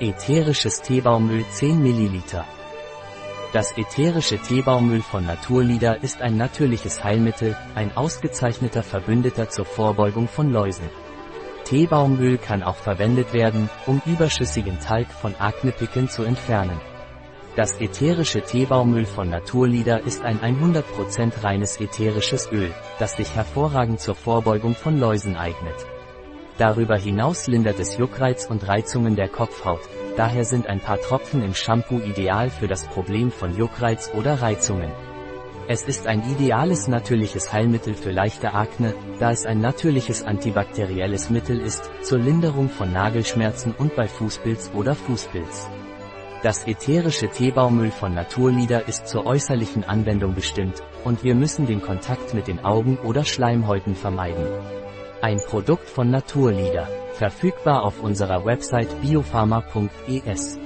Ätherisches Teebaumöl 10 ml. Das ätherische Teebaumöl von Naturlieder ist ein natürliches Heilmittel, ein ausgezeichneter Verbündeter zur Vorbeugung von Läusen. Teebaumöl kann auch verwendet werden, um überschüssigen Talg von Aknepicken zu entfernen. Das ätherische Teebaumöl von Naturlieder ist ein 100% reines ätherisches Öl, das sich hervorragend zur Vorbeugung von Läusen eignet. Darüber hinaus lindert es Juckreiz und Reizungen der Kopfhaut, daher sind ein paar Tropfen im Shampoo ideal für das Problem von Juckreiz oder Reizungen. Es ist ein ideales natürliches Heilmittel für leichte Akne, da es ein natürliches antibakterielles Mittel ist, zur Linderung von Nagelschmerzen und bei Fußpilz oder Fußpilz. Das ätherische Teebaumöl von Naturlieder ist zur äußerlichen Anwendung bestimmt, und wir müssen den Kontakt mit den Augen oder Schleimhäuten vermeiden. Ein Produkt von Naturlieder. Verfügbar auf unserer Website biopharma.es.